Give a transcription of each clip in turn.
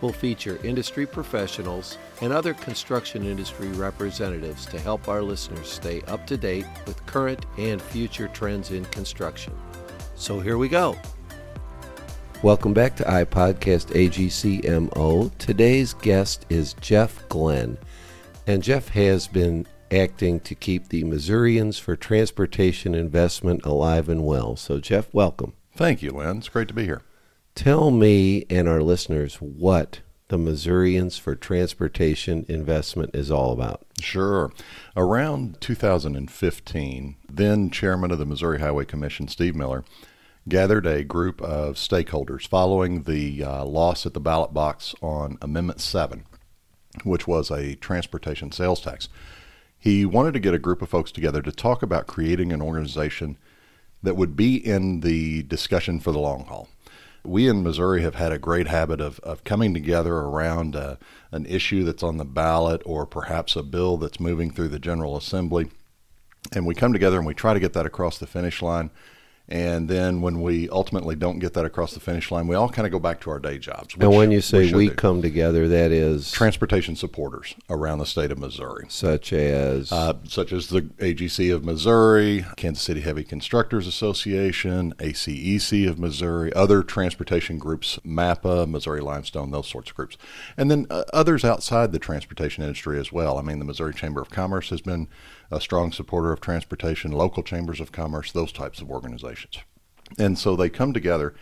We'll feature industry professionals and other construction industry representatives to help our listeners stay up to date with current and future trends in construction. So here we go. Welcome back to iPodcast AGCMO. Today's guest is Jeff Glenn, and Jeff has been acting to keep the Missourians for Transportation Investment alive and well. So, Jeff, welcome. Thank you, Len. It's great to be here. Tell me and our listeners what the Missourians for Transportation Investment is all about. Sure. Around 2015, then chairman of the Missouri Highway Commission, Steve Miller, gathered a group of stakeholders following the uh, loss at the ballot box on Amendment 7, which was a transportation sales tax. He wanted to get a group of folks together to talk about creating an organization that would be in the discussion for the long haul we in Missouri have had a great habit of, of coming together around uh, an issue that's on the ballot or perhaps a bill that's moving through the General Assembly. And we come together and we try to get that across the finish line. And then when we ultimately don't get that across the finish line, we all kind of go back to our day jobs. And when you say we, we come together, that is transportation supporters around the state of Missouri, such as uh, such as the AGC of Missouri, Kansas City Heavy Constructors Association, ACEC of Missouri, other transportation groups, MAPA, Missouri Limestone, those sorts of groups, and then uh, others outside the transportation industry as well. I mean, the Missouri Chamber of Commerce has been a strong supporter of transportation, local chambers of commerce, those types of organizations. And so they come together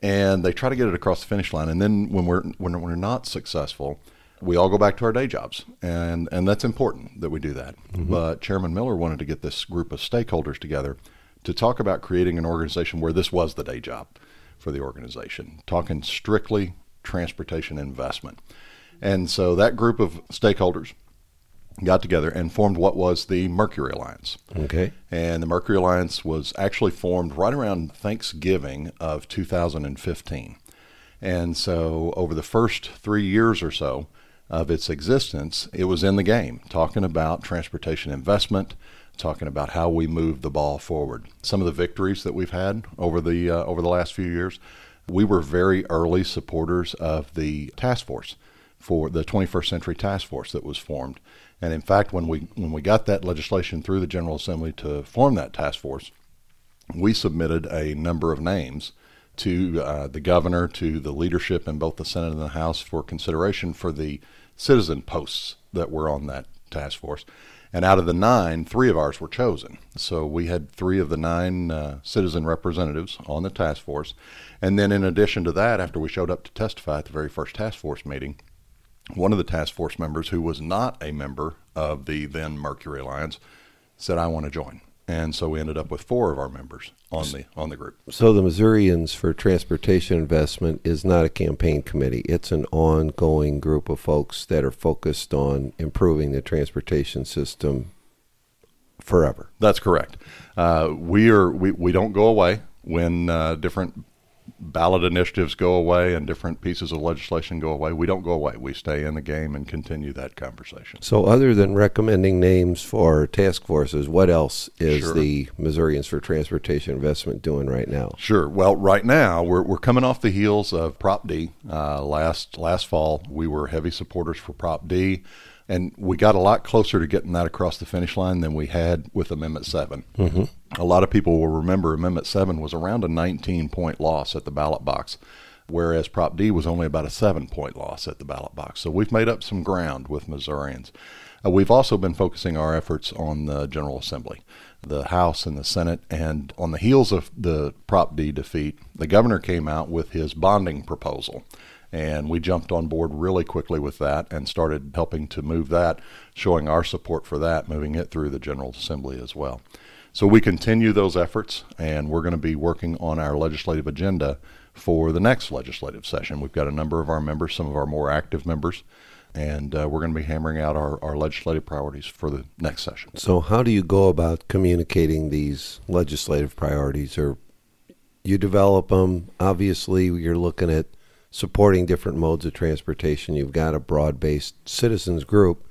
and they try to get it across the finish line. And then when we're when we're not successful, we all go back to our day jobs, and and that's important that we do that. Mm-hmm. But Chairman Miller wanted to get this group of stakeholders together to talk about creating an organization where this was the day job for the organization, talking strictly transportation investment. And so that group of stakeholders got together and formed what was the Mercury Alliance. Okay. And the Mercury Alliance was actually formed right around Thanksgiving of 2015. And so over the first three years or so of its existence, it was in the game, talking about transportation investment, talking about how we move the ball forward. Some of the victories that we've had over the uh, over the last few years, we were very early supporters of the task force for the 21st Century Task Force that was formed. And in fact, when we when we got that legislation through the General Assembly to form that task force, we submitted a number of names to uh, the governor, to the leadership in both the Senate and the House for consideration for the citizen posts that were on that task force. And out of the nine, three of ours were chosen. So we had three of the nine uh, citizen representatives on the task force. And then, in addition to that, after we showed up to testify at the very first task force meeting, one of the task force members, who was not a member of the then Mercury Alliance, said, "I want to join." And so we ended up with four of our members on the on the group. So the Missourians for Transportation Investment is not a campaign committee; it's an ongoing group of folks that are focused on improving the transportation system forever. That's correct. Uh, we are we, we don't go away when uh, different ballot initiatives go away and different pieces of legislation go away. We don't go away. We stay in the game and continue that conversation. So, other than recommending names for task forces, what else is sure. the Missourians for Transportation Investment doing right now? Sure. Well, right now we're, we're coming off the heels of Prop D. Uh, last last fall, we were heavy supporters for Prop D. And we got a lot closer to getting that across the finish line than we had with Amendment 7. Mm-hmm. A lot of people will remember Amendment 7 was around a 19 point loss at the ballot box, whereas Prop D was only about a seven point loss at the ballot box. So we've made up some ground with Missourians. Uh, we've also been focusing our efforts on the General Assembly, the House and the Senate. And on the heels of the Prop D defeat, the governor came out with his bonding proposal. And we jumped on board really quickly with that and started helping to move that, showing our support for that, moving it through the General Assembly as well. So we continue those efforts, and we're going to be working on our legislative agenda for the next legislative session. We've got a number of our members, some of our more active members, and uh, we're going to be hammering out our, our legislative priorities for the next session. So, how do you go about communicating these legislative priorities? Or you develop them? Obviously, you're looking at supporting different modes of transportation. You've got a broad based citizens group.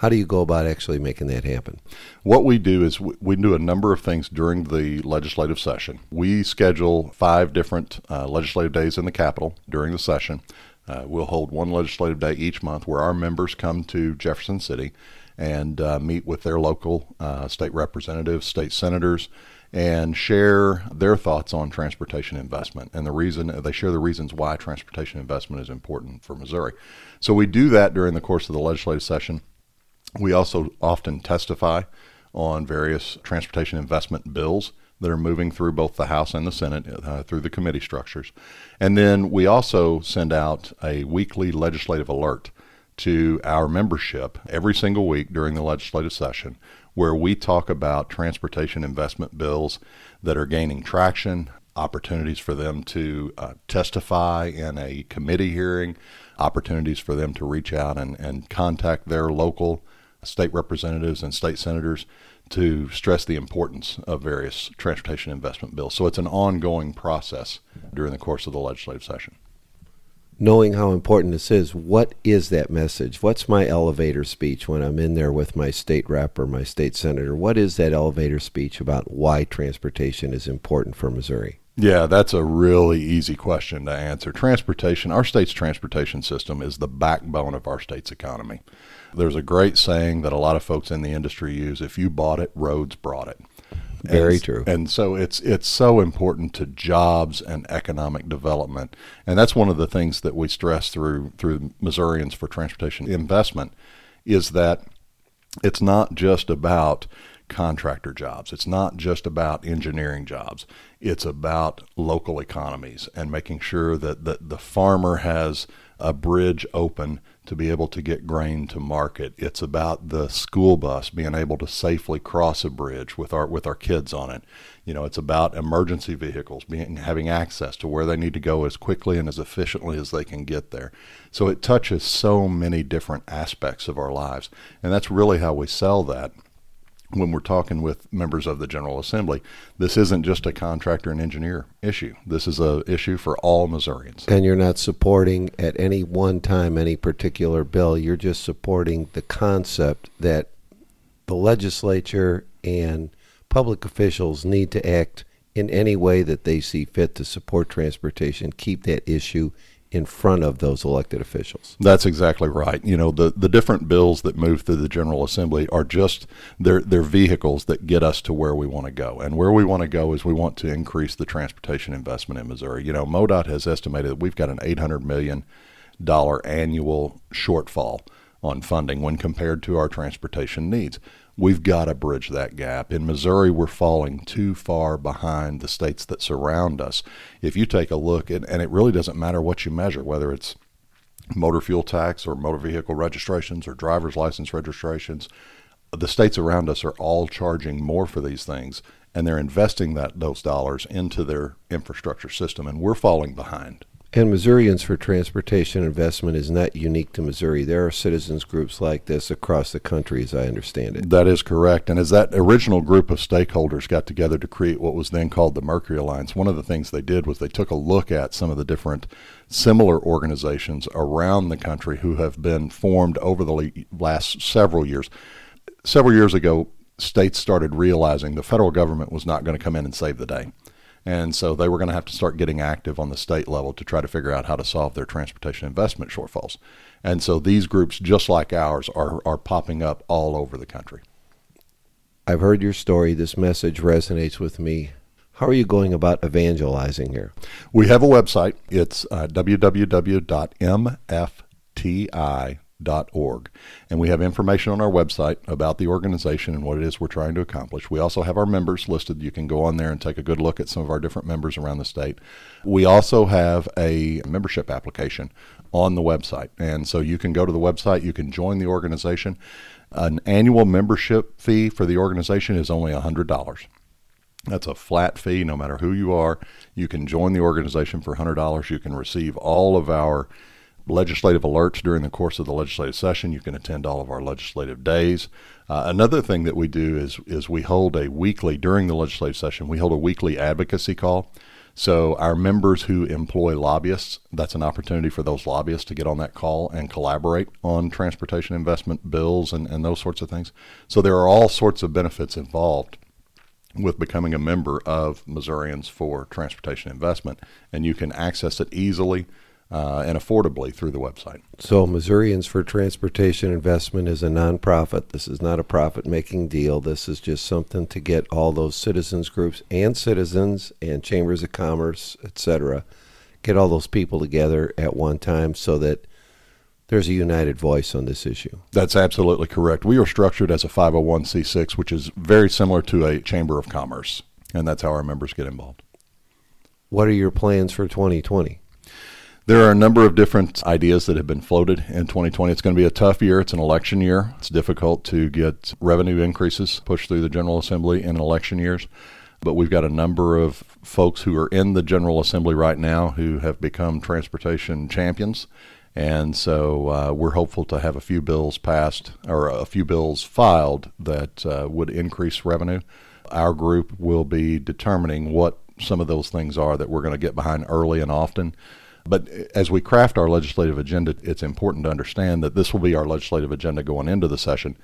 How do you go about actually making that happen? What we do is we, we do a number of things during the legislative session. We schedule five different uh, legislative days in the Capitol during the session. Uh, we'll hold one legislative day each month where our members come to Jefferson City and uh, meet with their local uh, state representatives, state senators, and share their thoughts on transportation investment and the reason they share the reasons why transportation investment is important for Missouri. So we do that during the course of the legislative session. We also often testify on various transportation investment bills that are moving through both the House and the Senate uh, through the committee structures. And then we also send out a weekly legislative alert to our membership every single week during the legislative session where we talk about transportation investment bills that are gaining traction, opportunities for them to uh, testify in a committee hearing, opportunities for them to reach out and, and contact their local state representatives and state senators to stress the importance of various transportation investment bills. So it's an ongoing process during the course of the legislative session. Knowing how important this is, what is that message? What's my elevator speech when I'm in there with my state rep or my state senator? What is that elevator speech about why transportation is important for Missouri? Yeah, that's a really easy question to answer. Transportation, our state's transportation system is the backbone of our state's economy. There's a great saying that a lot of folks in the industry use if you bought it, roads brought it. Very and, true. And so it's it's so important to jobs and economic development. And that's one of the things that we stress through through Missourians for transportation investment is that it's not just about contractor jobs. It's not just about engineering jobs. It's about local economies and making sure that the, the farmer has a bridge open to be able to get grain to market. It's about the school bus being able to safely cross a bridge with our with our kids on it. You know, it's about emergency vehicles being having access to where they need to go as quickly and as efficiently as they can get there. So it touches so many different aspects of our lives. And that's really how we sell that when we're talking with members of the General Assembly, this isn't just a contractor and engineer issue. This is a issue for all Missourians. And you're not supporting at any one time any particular bill. You're just supporting the concept that the legislature and public officials need to act in any way that they see fit to support transportation, keep that issue in front of those elected officials. That's exactly right. You know, the, the different bills that move through the General Assembly are just they're they're vehicles that get us to where we want to go. And where we want to go is we want to increase the transportation investment in Missouri. You know, MoDOT has estimated that we've got an eight hundred million dollar annual shortfall on funding when compared to our transportation needs. We've got to bridge that gap. In Missouri, we're falling too far behind the states that surround us. If you take a look, at, and it really doesn't matter what you measure, whether it's motor fuel tax or motor vehicle registrations or driver's license registrations, the states around us are all charging more for these things and they're investing that those dollars into their infrastructure system and we're falling behind. And Missourians for Transportation Investment is not unique to Missouri. There are citizens groups like this across the country, as I understand it. That is correct. And as that original group of stakeholders got together to create what was then called the Mercury Alliance, one of the things they did was they took a look at some of the different similar organizations around the country who have been formed over the last several years. Several years ago, states started realizing the federal government was not going to come in and save the day. And so they were going to have to start getting active on the state level to try to figure out how to solve their transportation investment shortfalls. And so these groups, just like ours, are, are popping up all over the country. I've heard your story. This message resonates with me. How are you going about evangelizing here? We have a website. It's uh, www.mfti org. And we have information on our website about the organization and what it is we're trying to accomplish. We also have our members listed. You can go on there and take a good look at some of our different members around the state. We also have a membership application on the website. And so you can go to the website, you can join the organization. An annual membership fee for the organization is only $100. That's a flat fee no matter who you are. You can join the organization for $100. You can receive all of our legislative alerts during the course of the legislative session. You can attend all of our legislative days. Uh, another thing that we do is is we hold a weekly during the legislative session. We hold a weekly advocacy call. So our members who employ lobbyists, that's an opportunity for those lobbyists to get on that call and collaborate on transportation investment bills and, and those sorts of things. So there are all sorts of benefits involved with becoming a member of Missourians for Transportation Investment, and you can access it easily uh, and affordably through the website. So, Missourians for Transportation Investment is a nonprofit. This is not a profit making deal. This is just something to get all those citizens groups and citizens and chambers of commerce, etc., get all those people together at one time so that there's a united voice on this issue. That's absolutely correct. We are structured as a 501c6, which is very similar to a chamber of commerce, and that's how our members get involved. What are your plans for 2020? There are a number of different ideas that have been floated in 2020. It's going to be a tough year. It's an election year. It's difficult to get revenue increases pushed through the General Assembly in election years. But we've got a number of folks who are in the General Assembly right now who have become transportation champions and so uh, we're hopeful to have a few bills passed or a few bills filed that uh, would increase revenue. Our group will be determining what some of those things are that we're going to get behind early and often. But as we craft our legislative agenda, it's important to understand that this will be our legislative agenda going into the session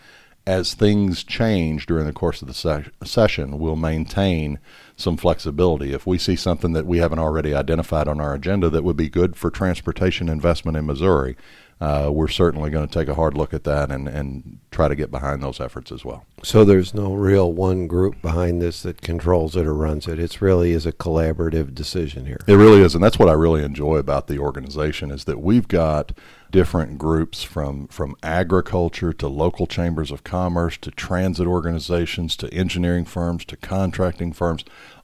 as things change during the course of the se- session, we'll maintain some flexibility. If we see something that we haven't already identified on our agenda that would be good for transportation investment in Missouri, uh, we're certainly going to take a hard look at that and, and try to get behind those efforts as well. So there's no real one group behind this that controls it or runs it. It really is a collaborative decision here. It really is, and that's what I really enjoy about the organization is that we've got different groups from from agriculture to local chambers of commerce to transit organizations to engineering firms to contracting firms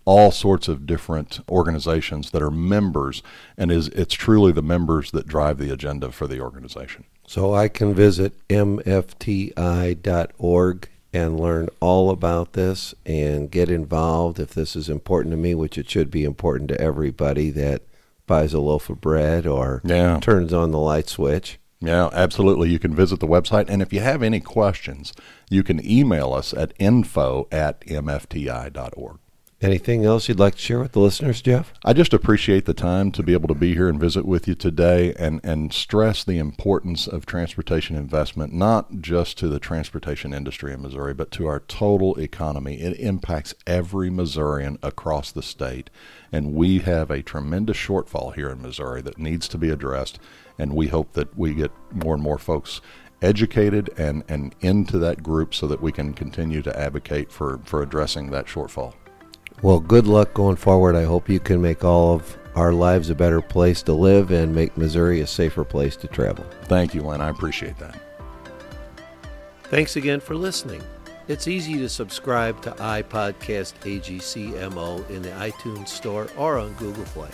all sorts of different organizations that are members, and is it's truly the members that drive the agenda for the organization. So I can visit mfti.org and learn all about this and get involved if this is important to me, which it should be important to everybody that buys a loaf of bread or yeah. turns on the light switch. Yeah, absolutely. You can visit the website. And if you have any questions, you can email us at info at mfti.org. Anything else you'd like to share with the listeners, Jeff? I just appreciate the time to be able to be here and visit with you today and, and stress the importance of transportation investment, not just to the transportation industry in Missouri, but to our total economy. It impacts every Missourian across the state. And we have a tremendous shortfall here in Missouri that needs to be addressed. And we hope that we get more and more folks educated and, and into that group so that we can continue to advocate for, for addressing that shortfall. Well, good luck going forward. I hope you can make all of our lives a better place to live and make Missouri a safer place to travel. Thank you, Len. I appreciate that. Thanks again for listening. It's easy to subscribe to iPodcast AGCMO in the iTunes Store or on Google Play.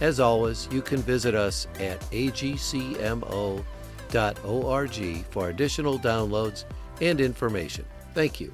As always, you can visit us at agcmo.org for additional downloads and information. Thank you.